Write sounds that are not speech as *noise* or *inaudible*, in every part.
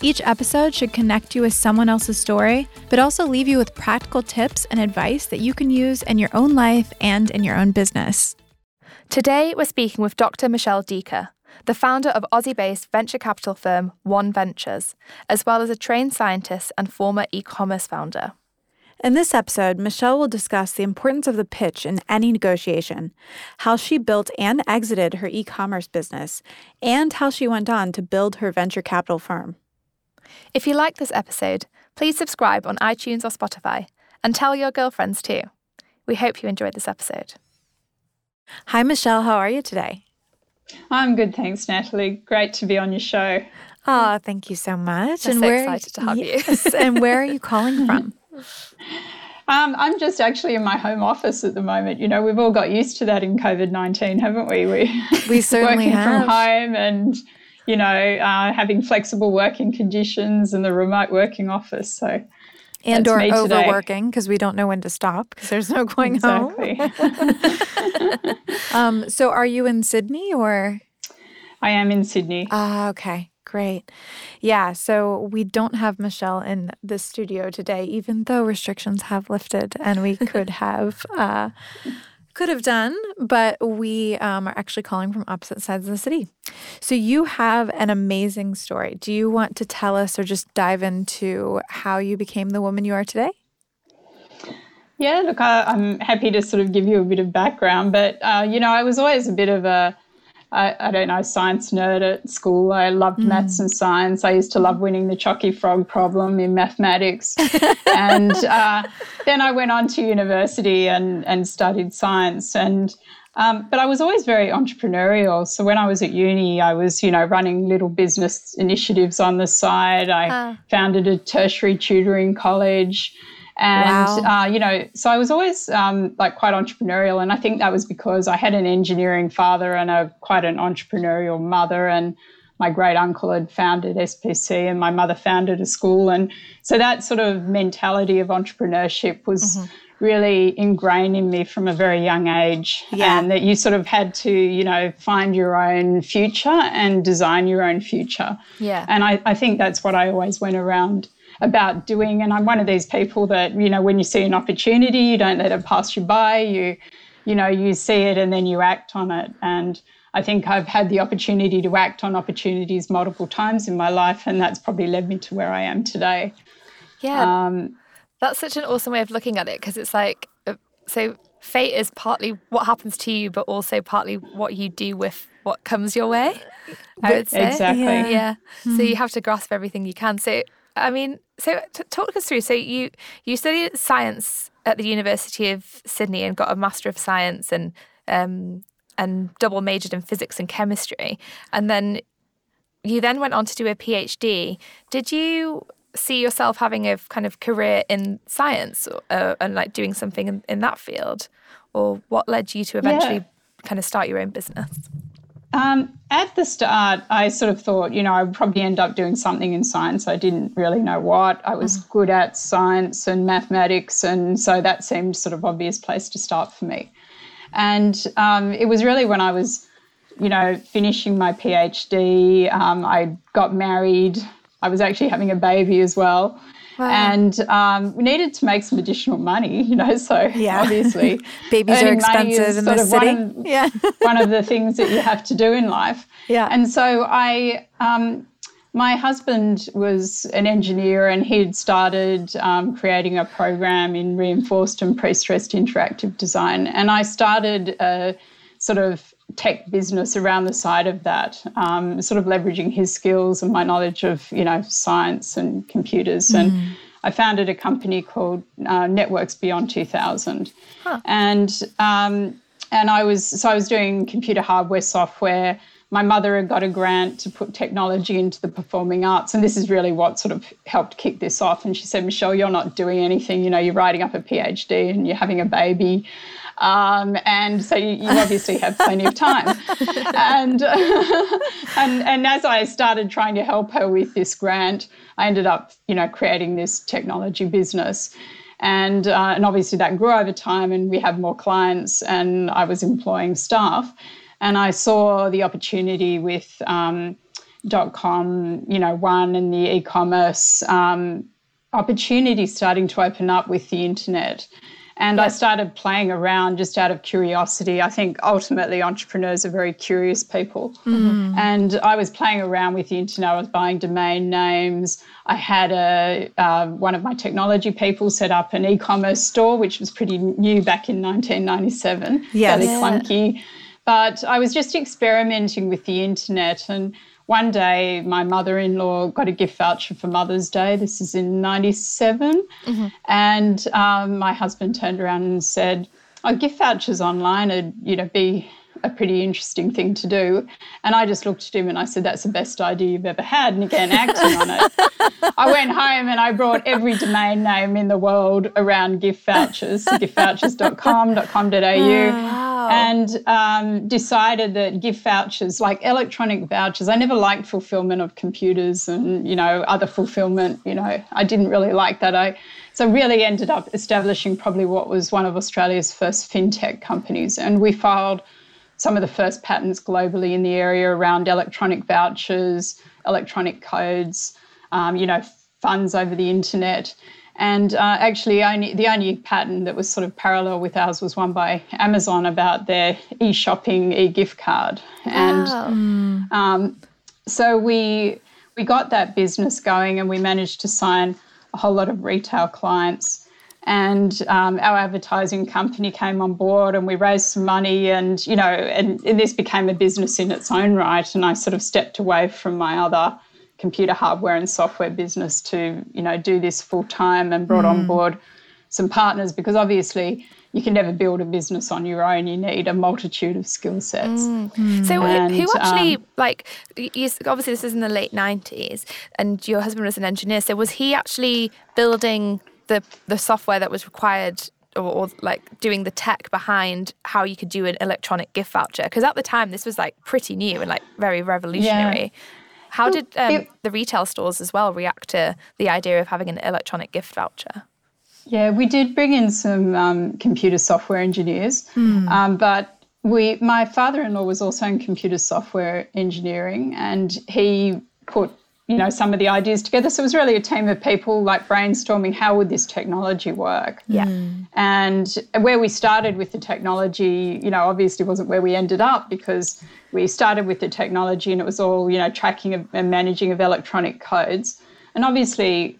Each episode should connect you with someone else's story, but also leave you with practical tips and advice that you can use in your own life and in your own business. Today, we're speaking with Dr. Michelle Deaker, the founder of Aussie based venture capital firm One Ventures, as well as a trained scientist and former e commerce founder. In this episode, Michelle will discuss the importance of the pitch in any negotiation, how she built and exited her e commerce business, and how she went on to build her venture capital firm. If you like this episode, please subscribe on iTunes or Spotify and tell your girlfriends too. We hope you enjoyed this episode. Hi, Michelle. How are you today? I'm good, thanks, Natalie. Great to be on your show. Oh, thank you so much. We're and so where, excited to have yes, you. and where are you calling from? *laughs* Um, I'm just actually in my home office at the moment. You know, we've all got used to that in COVID 19, haven't we? We, we certainly *laughs* working have. from home and, you know, uh, having flexible working conditions and the remote working office. So and or overworking because we don't know when to stop because there's no going exactly. home. *laughs* *laughs* um, so, are you in Sydney or? I am in Sydney. Ah, okay, great. Yeah, so we don't have Michelle in the studio today, even though restrictions have lifted, and we could *laughs* have. Uh, could have done, but we um, are actually calling from opposite sides of the city. So you have an amazing story. Do you want to tell us or just dive into how you became the woman you are today? Yeah, look, I, am happy to sort of give you a bit of background, but uh, you know, I was always a bit of a I, I, don't know, science nerd at school. I loved mm. maths and science. I used to love winning the chalky frog problem in mathematics. *laughs* and uh, then I went on to university and, and studied science. And um, but I was always very entrepreneurial. So when I was at uni, I was, you know, running little business initiatives on the side. I uh. founded a tertiary tutoring college. And, wow. uh, you know, so I was always um, like quite entrepreneurial. And I think that was because I had an engineering father and a quite an entrepreneurial mother. And my great uncle had founded SPC and my mother founded a school. And so that sort of mentality of entrepreneurship was. Mm-hmm really ingrained in me from a very young age yeah. and that you sort of had to you know find your own future and design your own future yeah and i, I think that's what i always went around about doing. And I'm one of these people that, you know, when you see an opportunity, you don't let it pass you by. You, you know, you see it and then you act on it. And I think I've had the opportunity to act on opportunities multiple times in my life, and that's probably led me to where I am today. Yeah. Um, that's such an awesome way of looking at it because it's like, uh, so fate is partly what happens to you, but also partly what you do with what comes your way. I would say. Exactly. Yeah. yeah. Mm-hmm. So you have to grasp everything you can. So I mean, so t- talk us through. So you you studied science at the University of Sydney and got a Master of Science and um, and double majored in physics and chemistry, and then you then went on to do a PhD. Did you see yourself having a kind of career in science uh, and like doing something in, in that field, or what led you to eventually yeah. kind of start your own business? Um, at the start, I sort of thought, you know, I would probably end up doing something in science. I didn't really know what. I was mm. good at science and mathematics, and so that seemed sort of obvious place to start for me. And um, it was really when I was, you know, finishing my PhD. Um, I got married. I was actually having a baby as well. Wow. And um, we needed to make some additional money, *laughs* you know. So yeah. obviously, *laughs* babies are expensive in the city. One of, *laughs* yeah, one of the things that you have to do in life. Yeah. And so I, um, my husband was an engineer, and he'd started um, creating a program in reinforced and pre-stressed interactive design, and I started a sort of tech business around the side of that, um, sort of leveraging his skills and my knowledge of you know science and computers. Mm. And I founded a company called uh, Networks Beyond 2000, huh. and um, and I was so I was doing computer hardware, software. my mother had got a grant to put technology into the performing arts. And this is really what sort of helped kick this off. And she said, Michelle, you're not doing anything. You know, you're writing up a PhD and you're having a baby. Um, and so you, you, obviously have plenty of time. and, *laughs* and, and as I started trying to help her with this grant, I ended up, you know, creating this technology business. And, uh, and obviously that grew over time and we had more clients and I was employing staff. And I saw the opportunity with um, dot com, you know, one and the e-commerce um, opportunity starting to open up with the internet. And I started playing around just out of curiosity. I think ultimately entrepreneurs are very curious people. Mm-hmm. And I was playing around with the internet. I was buying domain names. I had a uh, one of my technology people set up an e-commerce store, which was pretty new back in 1997. Yes. Fairly yeah. clunky. But I was just experimenting with the internet. And one day, my mother in law got a gift voucher for Mother's Day. This is in 97. Mm-hmm. And um, my husband turned around and said, Oh, gift vouchers online would, you know, be a pretty interesting thing to do. And I just looked at him and I said, That's the best idea you've ever had. And again, acting on it. *laughs* I went home and I brought every domain name in the world around gift vouchers, giftvouchers.com, .com.au. Wow and um, decided that gift vouchers, like electronic vouchers, I never liked fulfillment of computers and you know other fulfillment. You know, I didn't really like that. I so really ended up establishing probably what was one of Australia's first fintech companies, and we filed some of the first patents globally in the area around electronic vouchers, electronic codes, um, you know, funds over the internet. And uh, actually, only, the only patent that was sort of parallel with ours was one by Amazon about their e-shopping e-gift card. And wow. um, so we we got that business going, and we managed to sign a whole lot of retail clients. And um, our advertising company came on board, and we raised some money, and you know, and, and this became a business in its own right. And I sort of stepped away from my other computer hardware and software business to you know do this full time and brought mm. on board some partners because obviously you can never build a business on your own. You need a multitude of skill sets. Mm. So, and, who actually, um, like, you, obviously, this is in the late 90s, and your husband was an engineer. So, was he actually building the, the software that was required or, or, like doing the tech behind how you could do an electronic gift voucher because at the time this was like pretty new and like very revolutionary yeah. How did um, the retail stores as well react to the idea of having an electronic gift voucher? Yeah, we did bring in some um, computer software engineers, mm. um, but we, my father-in-law was also in computer software engineering, and he put you know some of the ideas together. So it was really a team of people like brainstorming how would this technology work. Yeah, mm. and where we started with the technology, you know, obviously wasn't where we ended up because we started with the technology and it was all, you know, tracking and managing of electronic codes. And obviously,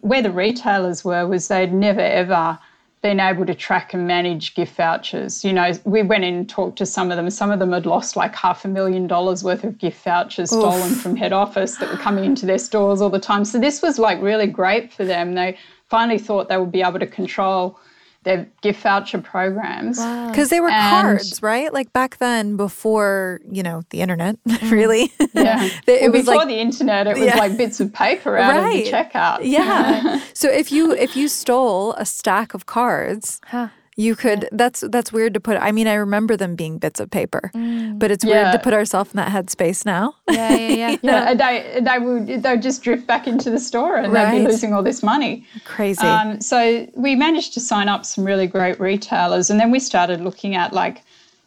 where the retailers were was they'd never ever been able to track and manage gift vouchers. You know, we went in and talked to some of them. Some of them had lost like half a million dollars worth of gift vouchers Oof. stolen from head office that were coming into their stores all the time. So this was like really great for them. They finally thought they would be able to control their gift voucher programs. Because wow. they were and cards, right? Like back then, before you know the internet, *laughs* mm. really. Yeah, *laughs* it well, was before like, the internet, it was yeah. like bits of paper out right. of the checkout. Yeah. *laughs* so if you if you stole a stack of cards. Huh you could that's that's weird to put i mean i remember them being bits of paper mm. but it's yeah. weird to put ourselves in that headspace now yeah yeah yeah, yeah they, they would they would just drift back into the store and right. they'd be losing all this money crazy um, so we managed to sign up some really great retailers and then we started looking at like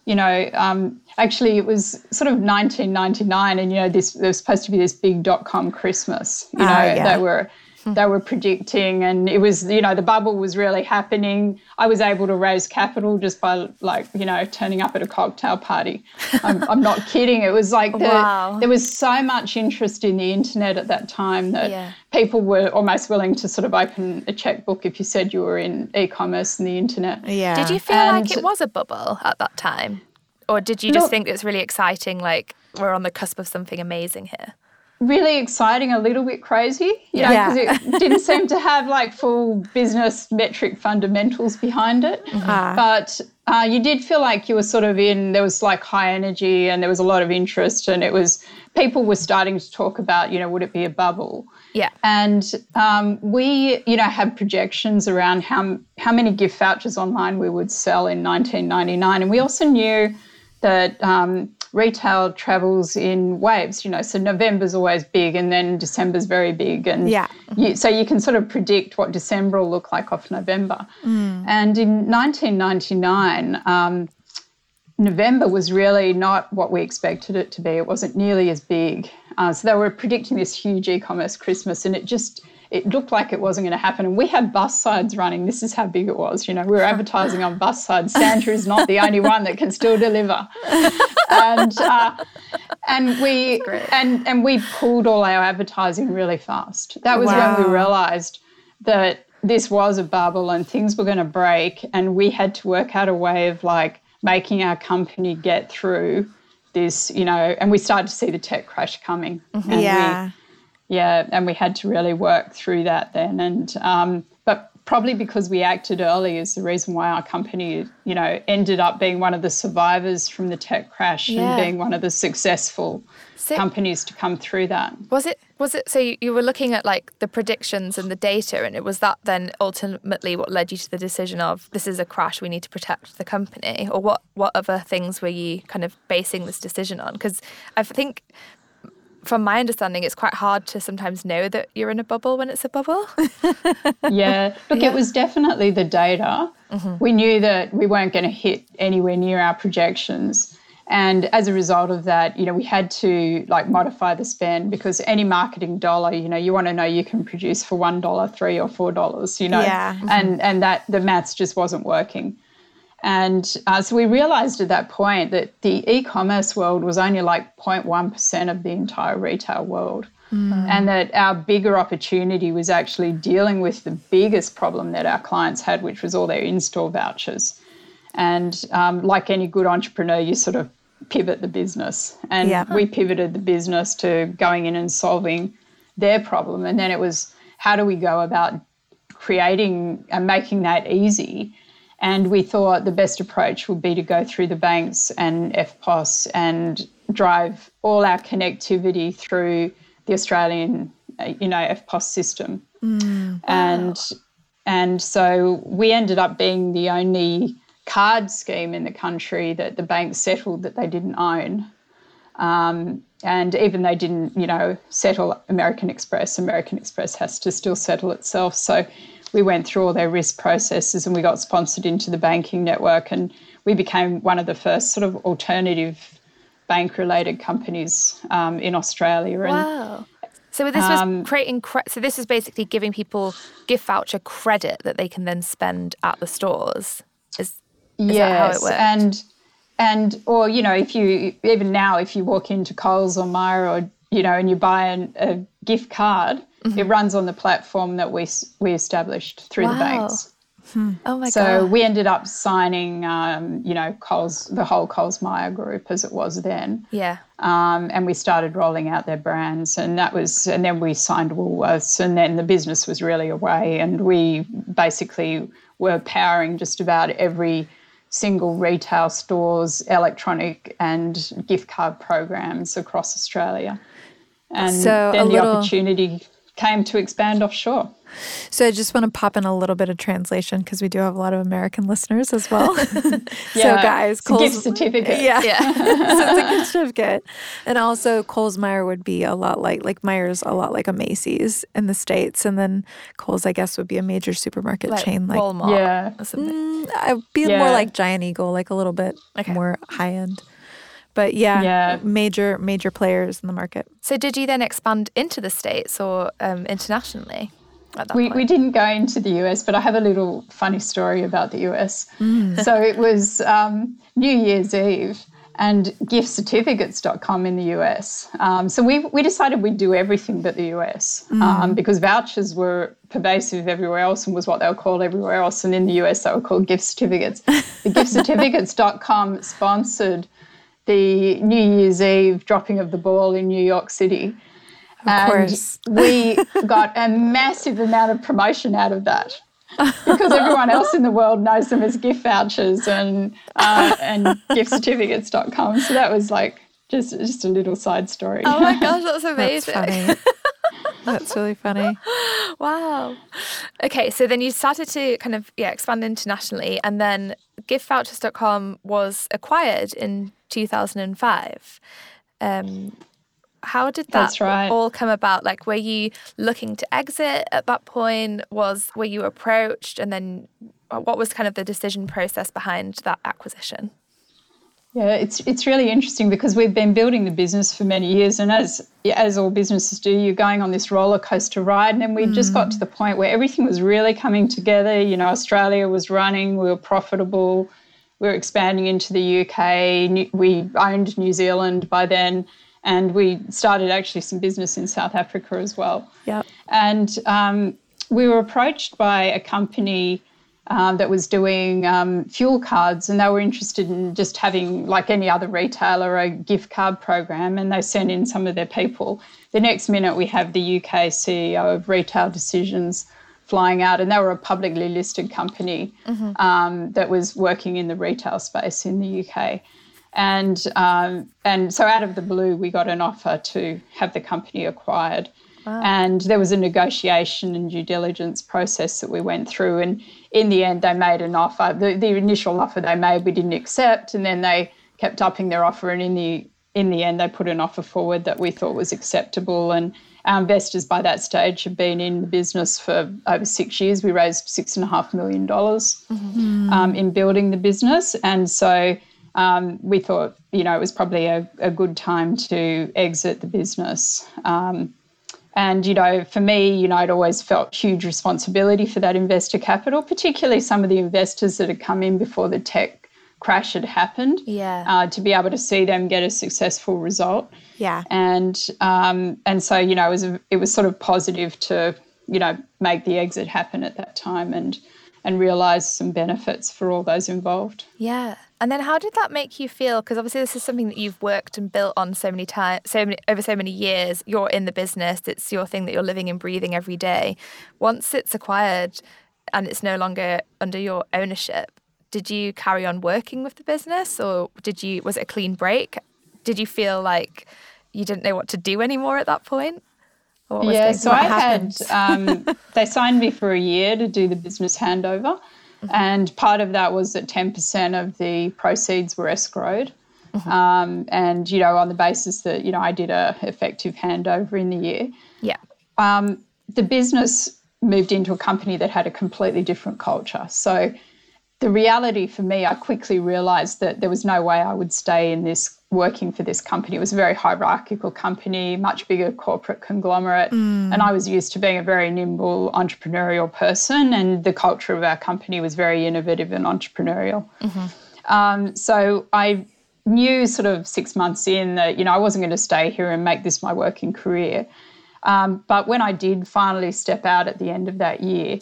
you know um, actually it was sort of 1999 and you know this there was supposed to be this big dot com christmas you ah, know uh, they were Hmm. Mm. they were predicting and it was you know the bubble was really happening. I was able to raise capital just by like you know turning up at a cocktail party. *laughs* I'm, I'm not kidding. It was like the, wow. there was so much interest in the internet at that time that yeah. people were almost willing to sort of open a checkbook if you said you were in e-commerce and the internet. Yeah. Did you feel and like it was a bubble at that time? Or did you just look, think it's really exciting like we're on the cusp of something amazing here really exciting, a little bit crazy, you know, because yeah. it *laughs* didn't seem to have like full business metric fundamentals behind it. Mm-hmm. But uh, you did feel like you were sort of in, there was like high energy and there was a lot of interest, and it was, people were starting to talk about, you know, would it be a bubble? Yeah. And um, we, you know, had projections around how, how many gift vouchers online we would sell in 1999. And we also knew that um, retail travels in waves, you know, so November's always big and then December's very big. And yeah. You, so you can sort of predict what December will look like off November. Mm. And in 1999, um, November was really not what we expected it to be. It wasn't nearly as big. Uh, so they were predicting this huge e-commerce Christmas, and it just it looked like it wasn't going to happen. And we had bus sides running. This is how big it was. You know, we were advertising on bus sides. Santa is not the only one that can still deliver. And uh, and we and and we pulled all our advertising really fast. That was wow. when we realised that this was a bubble and things were going to break, and we had to work out a way of like making our company get through this. You know, and we started to see the tech crash coming. Mm-hmm. yeah. We, yeah, and we had to really work through that then. And um, but probably because we acted early is the reason why our company, you know, ended up being one of the survivors from the tech crash yeah. and being one of the successful so, companies to come through that. Was it? Was it? So you were looking at like the predictions and the data, and it was that then ultimately what led you to the decision of this is a crash, we need to protect the company, or what? What other things were you kind of basing this decision on? Because I think from my understanding, it's quite hard to sometimes know that you're in a bubble when it's a bubble. *laughs* yeah. Look, yeah. it was definitely the data. Mm-hmm. We knew that we weren't going to hit anywhere near our projections. And as a result of that, you know, we had to like modify the spend because any marketing dollar, you know, you want to know you can produce for one dollar, three or four dollars, you know, yeah. mm-hmm. and and that the maths just wasn't working. And uh, so we realized at that point that the e commerce world was only like 0.1% of the entire retail world. Mm. And that our bigger opportunity was actually dealing with the biggest problem that our clients had, which was all their in store vouchers. And um, like any good entrepreneur, you sort of pivot the business. And yeah. we pivoted the business to going in and solving their problem. And then it was how do we go about creating and making that easy? And we thought the best approach would be to go through the banks and EFTPOS and drive all our connectivity through the Australian, you know, EFTPOS system. Mm, and and so we ended up being the only card scheme in the country that the banks settled that they didn't own. Um, and even they didn't, you know, settle American Express, American Express has to still settle itself. So we went through all their risk processes and we got sponsored into the banking network and we became one of the first sort of alternative bank related companies um, in Australia. Wow. so this was um, creating. Cre- so this is basically giving people gift voucher credit that they can then spend at the stores. Is, is yes, and and or you know if you even now if you walk into Coles or Myer or you know and you buy an, a gift card, Mm-hmm. It runs on the platform that we we established through wow. the banks. Hmm. Oh my so god! So we ended up signing, um, you know, Coles, the whole Coles Myer group as it was then. Yeah. Um, and we started rolling out their brands, and that was, and then we signed Woolworths, and then the business was really away, and we basically were powering just about every single retail stores, electronic and gift card programs across Australia. And so then the little... opportunity came to expand offshore. So I just want to pop in a little bit of translation because we do have a lot of American listeners as well. *laughs* yeah, so guys, Coles, gift certificate. Yeah, yeah. *laughs* so it's a gift certificate, and also Coles Myer would be a lot like like Myers a lot like a Macy's in the states, and then Coles I guess would be a major supermarket like chain like Walmart. Yeah, mm, I'd be yeah. more like Giant Eagle, like a little bit okay. more high end. But yeah, yeah, major major players in the market. So did you then expand into the states or um, internationally? we, we didn't go into the US, but I have a little funny story about the US. Mm. So it was um, New Year's Eve and giftcertificates.com in the US. Um, so we, we decided we'd do everything but the US mm. um, because vouchers were pervasive everywhere else and was what they were called everywhere else. And in the US, they were called gift certificates. The giftcertificates.com *laughs* sponsored the New Year's Eve dropping of the ball in New York City. Of and course. we got a massive amount of promotion out of that *laughs* because everyone else in the world knows them as gift vouchers and uh, and giftcertificates.com. So that was like just just a little side story. Oh my *laughs* gosh, that's amazing. That's, *laughs* that's really funny. *laughs* Wow. Okay, so then you started to kind of yeah expand internationally, and then giftvouchers.com was acquired in 2005. Um, how did that right. all come about? Like, were you looking to exit at that point? Was were you approached, and then uh, what was kind of the decision process behind that acquisition? Yeah, it's it's really interesting because we've been building the business for many years, and as as all businesses do, you're going on this roller coaster ride, and then we mm. just got mm. to the point where everything was really coming together. You know, Australia was running, we were profitable, we were expanding into the UK, we owned New Zealand by then, and we started actually some business in South Africa as well. Yeah, and um, we were approached by a company um, that was doing um, fuel cards, and they were interested in just having, like any other retailer, a gift card program, and they sent in some of their people. The next minute, we have the UK CEO of Retail Decisions flying out, and they were a publicly listed company mm-hmm. um, that was working in the retail space in the UK. And um, and so out of the blue, we got an offer to have the company acquired. Wow. And there was a negotiation and due diligence process that we went through. And in the end, they made an offer. The, the initial offer they made, we didn't accept, and then they kept upping their offer. And in the in the end, they put an offer forward that we thought was acceptable. And our investors by that stage had been in the business for over six years. We raised six and a half million dollars mm-hmm. um, in building the business, and so um, we thought, you know, it was probably a, a good time to exit the business. Um, and, you know, for me, you know, I'd always felt huge responsibility for that investor capital, particularly some of the investors that had come in before the tech crash had happened. Yeah. Uh, to be able to see them get a successful result. Yeah. And um, and so, you know, it was a, it was sort of positive to, you know, make the exit happen at that time and and realize some benefits for all those involved. Yeah. And then how did that make you feel? Because obviously this is something that you've worked and built on so many times, so many over so many years. You're in the business; it's your thing that you're living and breathing every day. Once it's acquired and it's no longer under your ownership, did you carry on working with the business, or did you? Was it a clean break? Did you feel like you didn't know what to do anymore at that point? yeah, so I happened? had um, they signed me for a year to do the business handover. Mm-hmm. And part of that was that 10% of the proceeds were escrowed. Mm-hmm. Um, and, you know, on the basis that, you know, I did a effective handover in the year. Yeah. Um, the business moved into a company that had a completely different culture. So the reality for me, I quickly realized that there was no way I would stay in this working for this company. It was a very hierarchical company, much bigger corporate conglomerate. Mm. And I was used to being a very nimble entrepreneurial person, and the culture of our company was very innovative and entrepreneurial. Mm-hmm. Um, so I knew sort of six months in that, you know, I wasn't going to stay here and make this my working career. Um, but when I did finally step out at the end of that year,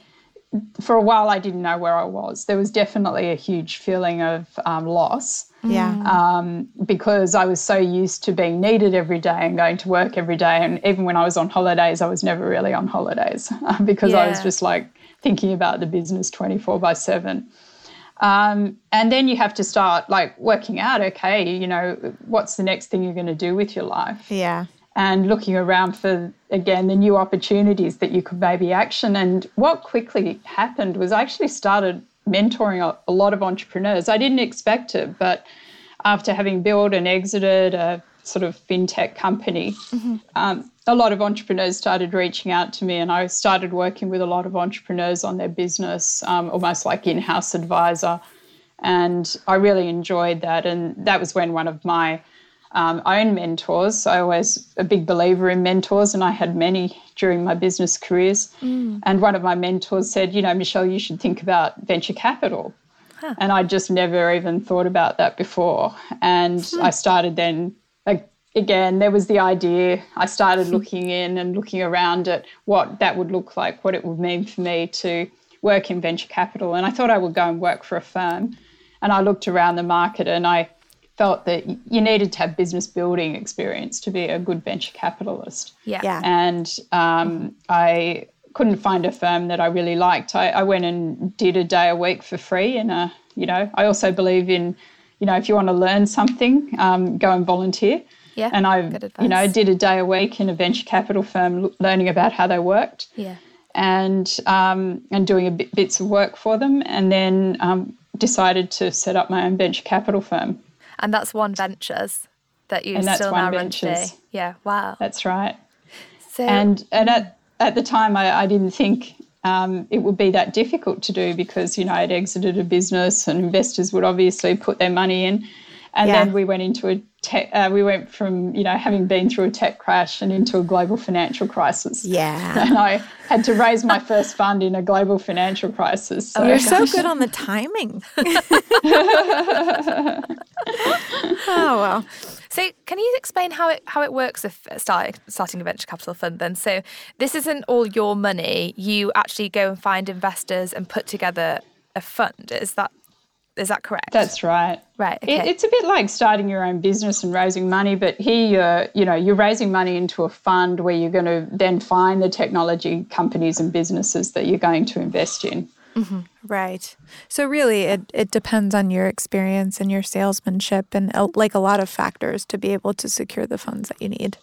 for a while I didn't know where I was. There was definitely a huge feeling of um, loss. Yeah. Um, because I was so used to being needed every day and going to work every day. And even when I was on holidays, I was never really on holidays *laughs* because yeah. I was just like thinking about the business 24 by 7. Um, and then you have to start like working out, okay, you know, what's the next thing you're going to do with your life? Yeah and looking around for again the new opportunities that you could maybe action. And what quickly happened was i actually started mentoring a, lot of entrepreneurs. I didn't expect it but after having built and exited a sort of fintech company mm-hmm. um, a lot of entrepreneurs started reaching out to me and i started working with a lot of entrepreneurs on their business um, almost like in-house advisor. And i really enjoyed that. And that was when one of my um, own mentors. I was a big believer in mentors, and I had many during my business careers. Mm. And one of my mentors said, You know, Michelle, you should think about venture capital. Huh. And I just never even thought about that before. And hmm. I started then, like, again, there was the idea. I started looking in and looking around at what that would look like, what it would mean for me to work in venture capital. And I thought I would go and work for a firm. And I looked around the market and I felt that you needed to have business building experience to be a good venture capitalist. Yeah. yeah. And um, I couldn't find a firm that I really liked. I, I went and did a day a week for free. And, uh, you know, I also believe in, you know, if you want to learn something, um, go and volunteer. Yeah. And I, you know, did a day a week in a venture capital firm learning about how they worked. Yeah. And, um, and doing a bit, bits of work for them. And then um, decided to set up my own venture capital firm. And that's One Ventures that you still now run today. Yeah, wow. That's right. So, and and at, at the time, I, I didn't think um, it would be that difficult to do because, you know, I'd exited a business and investors would obviously put their money in. And yeah. then we went into a tech, uh, we went from, you know, having been through a tech crash and into a global financial crisis. Yeah. And I had to raise my first fund in a global financial crisis. So. Oh, you're so *laughs* good on the timing. *laughs* oh, well. So, can you explain how it how it works if starting starting a venture capital fund? Then, so this isn't all your money. You actually go and find investors and put together a fund. Is that is that correct? That's right. Right. Okay. It, it's a bit like starting your own business and raising money, but here you're, you know, you're raising money into a fund where you're going to then find the technology companies and businesses that you're going to invest in. Mm-hmm. Right. So really, it it depends on your experience and your salesmanship and uh, like a lot of factors to be able to secure the funds that you need.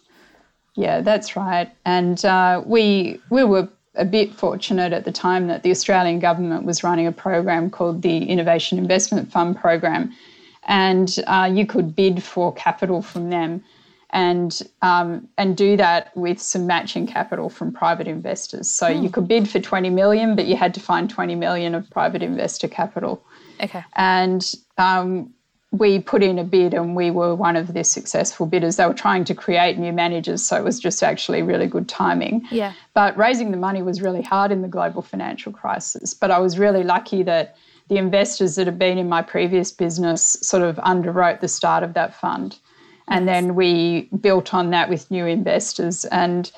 Yeah, that's right. And uh, we we were a bit fortunate at the time that the Australian government was running a program called the Innovation Investment Fund program, and uh, you could bid for capital from them, and um, and do that with some matching capital from private investors. So you hmm. could bid for twenty million, but you had to find twenty million of private investor capital. Okay. And um, we put in a bid and we were one of the successful bidders. They were trying to create new managers, so it was just actually really good timing. Yeah. But raising the money was really hard in the global financial crisis. But I was really lucky that the investors that had been in my previous business sort of underwrote the start of that fund. And then we built on that with new investors. And,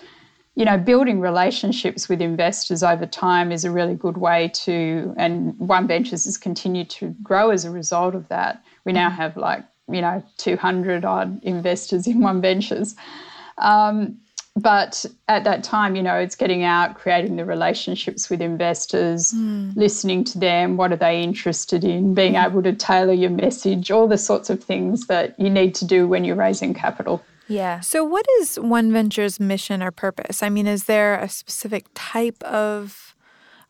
you know, building relationships with investors over time is a really good way to, and One Ventures has continued to grow as a result of that we now have like, you know, 200 odd investors in One Ventures. Um, but at that time, you know, it's getting out, creating the relationships with investors, mm. listening to them, what are they interested in, being mm. able to tailor your message, all the sorts of things that you need to do when you're raising capital. Yeah. So, what is One Venture's mission or purpose? I mean, is there a specific type of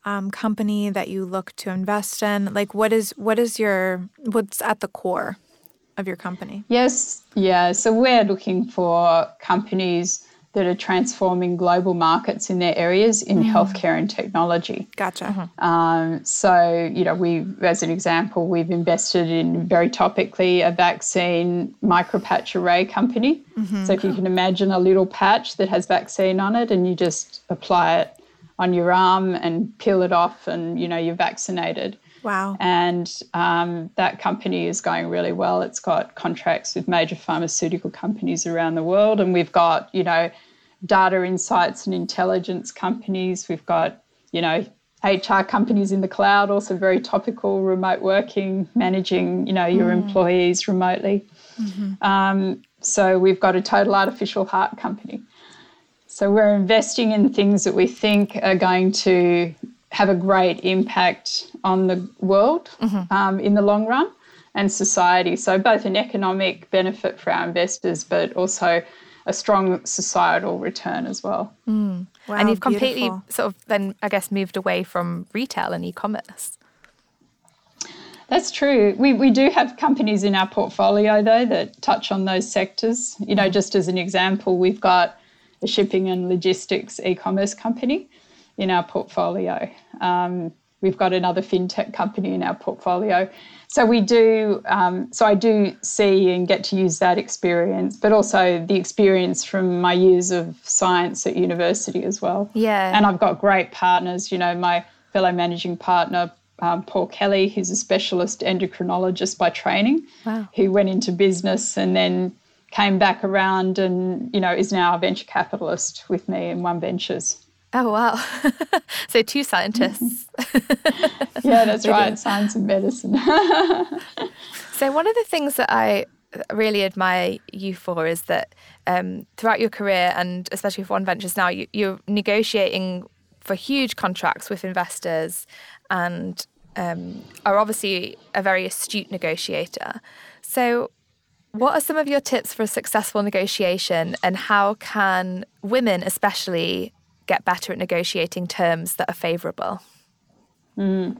um, company that you look to invest in? Like, what is what is your what's at the core of your company? Yes, yeah. So we're looking for companies that are transforming global markets in their areas in mm. healthcare and technology. Gotcha. Mm-hmm. Um, so, you know, we, as an example, we've invested in very topically a vaccine micropatch array company. Mm-hmm. So, if you can imagine a little patch that has vaccine on it and you just apply it on your arm and peel it off, and you know you're vaccinated. Wow. And um, that company is going really well. It's got contracts with major pharmaceutical companies around the world, and we've got you know data insights and intelligence companies. We've got you know HR companies in the cloud, also very topical, remote working, managing you know your mm. employees remotely. Mm-hmm. Um, so we've got a total artificial heart company. So we're investing in things that we think are going to have a great impact on the world mm-hmm. um, in the long run and society. So both an economic benefit for our investors, but also a strong societal return as well. Mm. Wow, and you've completely beautiful. sort of then, I guess, moved away from retail and e-commerce. That's true. We, we do have companies in our portfolio, though, that touch on those sectors. You know, just as an example, we've got a shipping and logistics e-commerce company in our portfolio. Um, we've got another fintech company in our portfolio. So we do. Um, so I do see and get to use that experience, but also the experience from my years of science at university as well. Yeah. And I've got great partners. You know, my fellow managing partner. Um, Paul Kelly, who's a specialist endocrinologist by training, wow. who went into business and then came back around and you know is now a venture capitalist with me in One Ventures. Oh wow! *laughs* so two scientists. *laughs* yeah, that's right. Science and medicine. *laughs* so one of the things that I really admire you for is that um, throughout your career and especially with One Ventures now, you, you're negotiating for huge contracts with investors and um, are obviously a very astute negotiator. So, what are some of your tips for a successful negotiation, and how can women, especially, get better at negotiating terms that are favourable? Mm.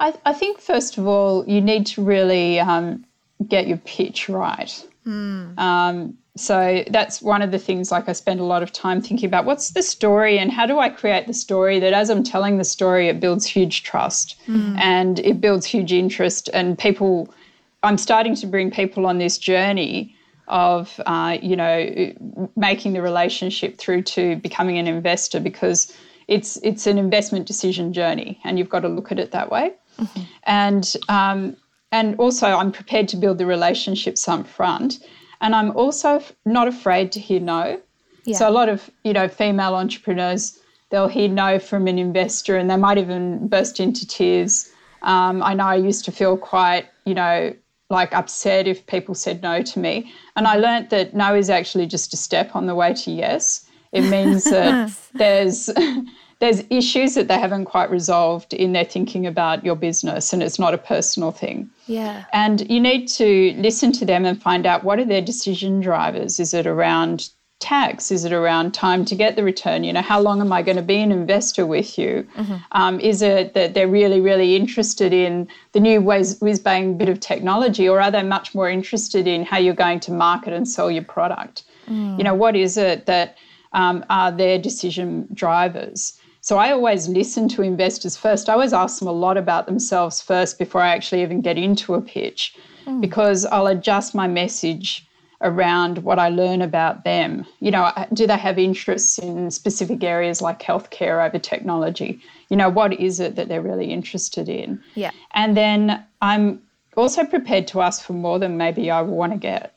I, I, think, first of all, you need to really um, get your pitch right. Mm. Um, so that's one of the things like I spend a lot of time thinking about what's the story and how do I create the story that as I'm telling the story it builds huge trust mm. and it builds huge interest and people I'm starting to bring people on this journey of uh, you know making the relationship through to becoming an investor because it's it's an investment decision journey and you've got to look at it that way mm-hmm. and um, and also I'm prepared to build the relationships up front and I'm also not afraid to hear no. Yeah. So a lot of, you know, female entrepreneurs, they'll hear no from an investor and they might even burst into tears. Um, I know I used to feel quite, you know, like upset if people said no to me. And I learned that no is actually just a step on the way to yes. It means *laughs* that there's *laughs* there's issues that they haven't quite resolved in their thinking about your business and it's not a personal thing. Yeah. And you need to listen to them and find out what are their decision drivers? Is it around tax? Is it around time to get the return? You know, how long am I going to be an investor with you? Mm-hmm. Um, is it that they're really, really interested in the new whiz, whiz bang bit of technology, or are they much more interested in how you're going to market and sell your product? Mm. You know, what is it that um, are their decision drivers? So I always listen to investors first. I always ask them a lot about themselves first before I actually even get into a pitch mm. because I'll adjust my message around what I learn about them. You know, do they have interests in specific areas like healthcare over technology? You know, what is it that they're really interested in? Yeah. And then I'm also prepared to ask for more than maybe I want to get.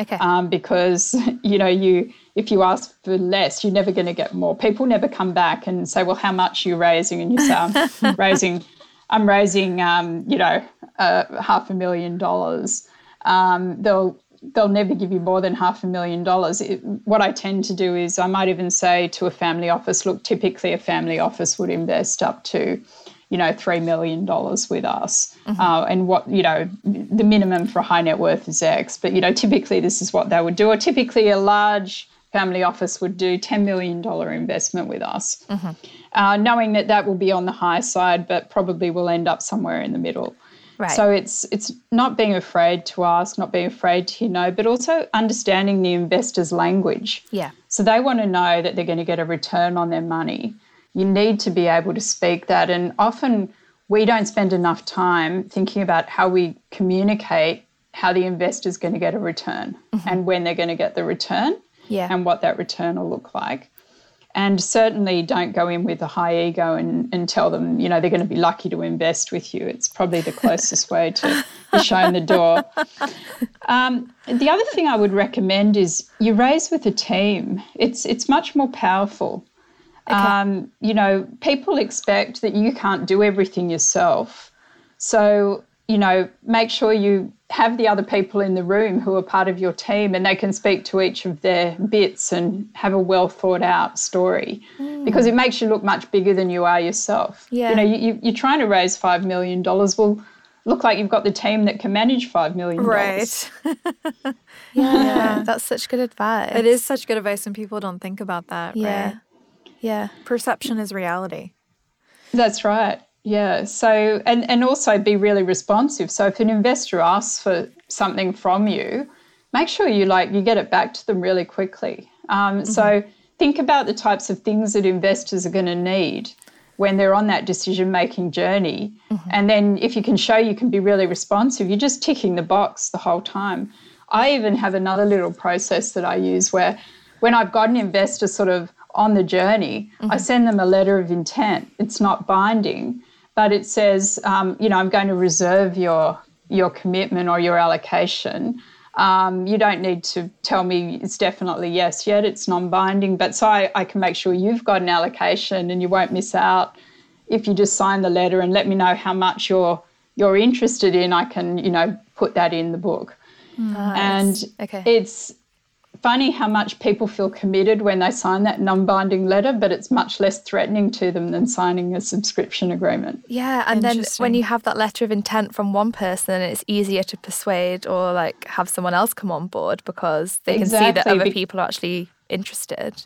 Okay. Um, because, *laughs* you know, you if you ask for less, you're never going to get more. People never come back and say, "Well, how much are you raising?" And you say, "I'm *laughs* raising, I'm raising, um, you know, uh, half a million dollars." Um, they'll they'll never give you more than half a million dollars. It, what I tend to do is I might even say to a family office, "Look, typically a family office would invest up to." You know, three million dollars with us, mm-hmm. uh, and what you know, the minimum for a high net worth is X. But you know, typically this is what they would do. Or typically a large family office would do $10 million investment with us, mm-hmm. uh, knowing that that will be on the high side, but probably will end up somewhere in the middle. Right. So it's it's not being afraid to ask, not being afraid to you know, but also understanding the investor's language. Yeah. So they want to know that they're going to get a return on their money. You need to be able to speak that, and often we don't spend enough time thinking about how we communicate how the investor's going to get a return mm-hmm. and when they're going to get the return yeah. and what that return will look like. And certainly don't go in with a high ego and, and tell them, you know, they're going to be lucky to invest with you. It's probably the closest way to be shown the door. Um, the other thing I would recommend is you raise with a team. It's it's much more powerful. Okay. Um, you know, people expect that you can't do everything yourself. So you know, make sure you have the other people in the room who are part of your team and they can speak to each of their bits and have a well thought out story mm. because it makes you look much bigger than you are yourself. Yeah. You know, you, you're trying to raise $5 million. Well, look like you've got the team that can manage $5 million. Right. *laughs* yeah, yeah, that's such good advice. It is such good advice, and people don't think about that. Yeah. Right? Yeah. Perception is reality. That's right. Yeah. So, and, and also be really responsive. So, if an investor asks for something from you, make sure you like you get it back to them really quickly. Um, mm-hmm. So, think about the types of things that investors are going to need when they're on that decision making journey. Mm-hmm. And then, if you can show you can be really responsive, you're just ticking the box the whole time. I even have another little process that I use where when I've got an investor sort of on the journey, mm-hmm. I send them a letter of intent. It's not binding, but it says, um, you know, I'm going to reserve your your commitment or your allocation. Um, you don't need to tell me it's definitely yes yet. It's non-binding, but so I, I can make sure you've got an allocation and you won't miss out if you just sign the letter and let me know how much you're you're interested in. I can, you know, put that in the book. Nice. And okay. it's funny how much people feel committed when they sign that non binding letter, but it's much less threatening to them than signing a subscription agreement. Yeah, and then when you have that letter of intent from one person, it's easier to persuade or like have someone else come on board because they can see that other people are actually interested.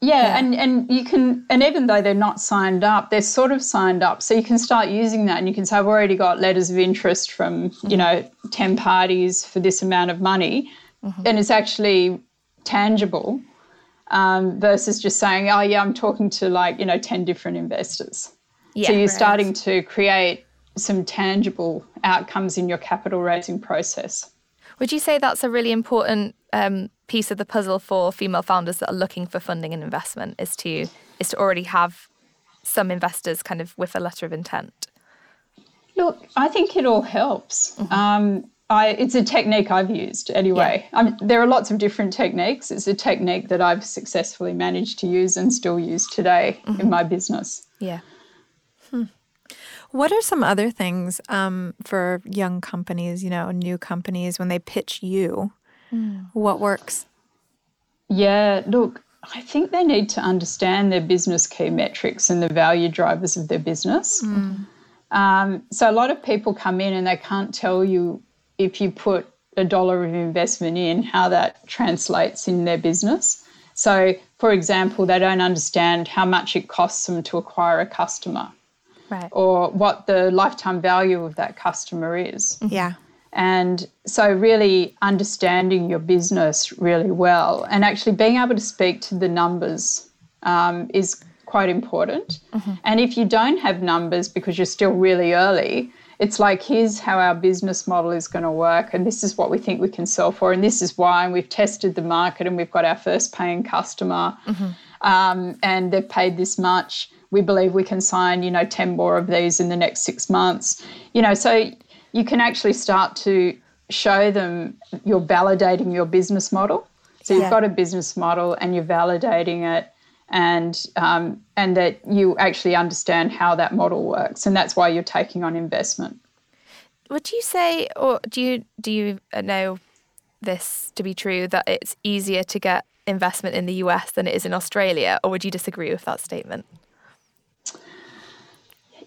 Yeah, and and you can, and even though they're not signed up, they're sort of signed up. So you can start using that, and you can say, "I've already got letters of interest from you mm-hmm. know ten parties for this amount of money," mm-hmm. and it's actually tangible um, versus just saying, "Oh yeah, I'm talking to like you know ten different investors." Yeah, so you're right. starting to create some tangible outcomes in your capital raising process. Would you say that's a really important um, piece of the puzzle for female founders that are looking for funding and investment? Is to is to already have some investors kind of with a letter of intent. Look, I think it all helps. Um, I, it's a technique I've used anyway. Um, there are lots of different techniques. It's a technique that I've successfully managed to use and still use today in my business. Yeah. What are some other things um, for young companies, you know, new companies when they pitch you? What works? Yeah, look, I think they need to understand their business key metrics and the value drivers of their business. Um, so a lot of people come in and they can't tell you if you put a dollar of investment in how that translates in their business. So, for example, they don't understand how much it costs them to acquire a customer Right. or what the lifetime value of that customer is. Yeah. And so, really understanding your business really well and actually being able to speak to the numbers um, is quite important. And if you don't have numbers because you're still really early, it's like, here's how our business model is going to work, and this is what we think we can sell for, and this is why, and we've tested the market, and we've got our first paying customer, um, and they've paid this much. We believe we can sign, you know, 10 more of these in the next six months. You know, so you can actually start to show them you're validating your business model. So you've got a business model and you're validating it, and um, and that you actually understand how that model works, and that's why you're taking on investment. Would you say, or do you do you know this to be true that it's easier to get investment in the US than it is in Australia, or would you disagree with that statement?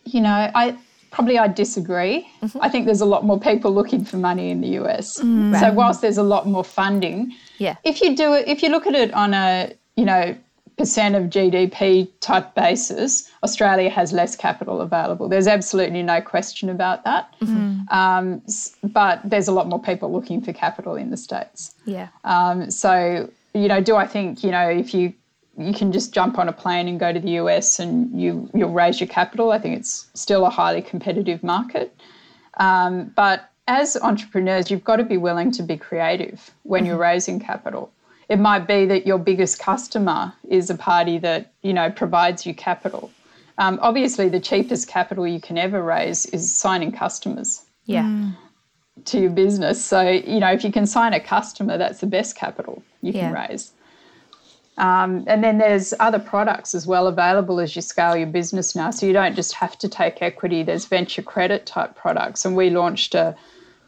You know, I probably I disagree. I think there's a lot more people looking for money in the US. So whilst there's a lot more funding, Yeah. if you do it, if you look at it on a you know percent of GDP type basis, Australia has less capital available. There's absolutely no question about that. Um, but there's a lot more people looking for capital in the states. Yeah. Um, so, you know, do I think, you know, if you you can just jump on a plane and go to the US and you you'll raise your capital, I think it's still a highly competitive market. Um, but as entrepreneurs, you've got to be willing to be creative when you're raising capital. It might be that your biggest customer is a party that you know provides you capital. Um, obviously, the cheapest capital you can ever raise is signing customers Yeah. to your business. So, you know, if you can sign a customer, that's the best capital you can Yeah. raise. Um, and then there's other products as well available as you scale your business now. So you don't just have to take equity, there's venture credit type products. And we launched a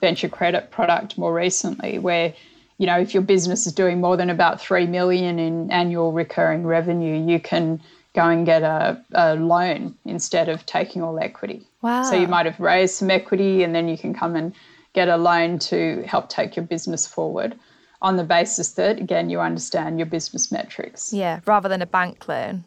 venture credit product more recently where you know if your business is doing more than about 3 million in annual recurring revenue you can go and get a, a loan instead of taking all equity Wow. so you might have raised some equity and then you can come and get a loan to help take your business forward on the basis that, again, you understand your business metrics. Yeah. Rather than a bank loan.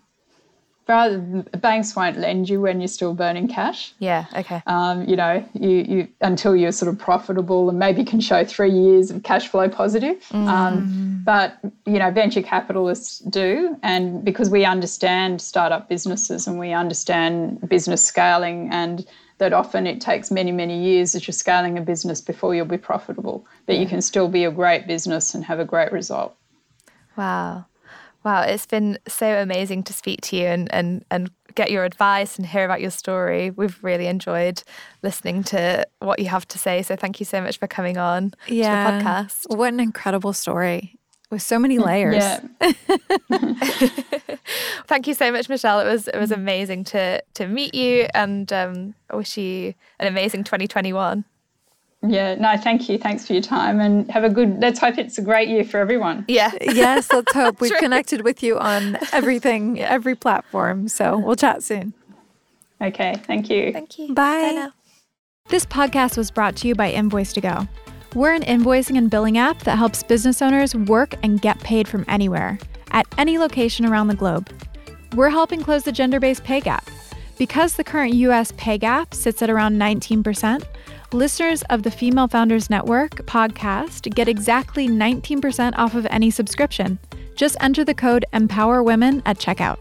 Rather banks won't lend you when you're still burning cash. Yeah. Okay. Um, you know, you, you until you're sort of profitable and maybe can show three years of cash flow positive. Um, but you know, venture capitalists do, and because we understand startup businesses and we understand business scaling, and that often it takes many many years as you're scaling a business before you'll be profitable. But you can still be a great business and have a great result. Wow. Wow. It's been so amazing to speak to you and, and, and get your advice and hear about your story. We've really enjoyed listening to what you have to say. So thank you so much for coming on to the podcast. What an incredible story with so many layers. Yeah. *laughs* *laughs* Thank you so much, Michelle. It was it was amazing to to meet you and um, I wish you an amazing 2021. Yeah, no, thank you. Thanks for your time and have a good, let's hope it's a great year for everyone. Yeah. *laughs* yes, let's hope. We've connected with you on everything, yeah. every platform. So we'll chat soon. Okay, thank you. Thank you. Bye. Bye this podcast was brought to you by Invoice2go. We're an invoicing and billing app that helps business owners work and get paid from anywhere, at any location around the globe. We're helping close the gender based pay gap. Because the current US pay gap sits at around 19%, listeners of the Female Founders Network podcast get exactly 19% off of any subscription. Just enter the code EMPOWERWOMEN at checkout.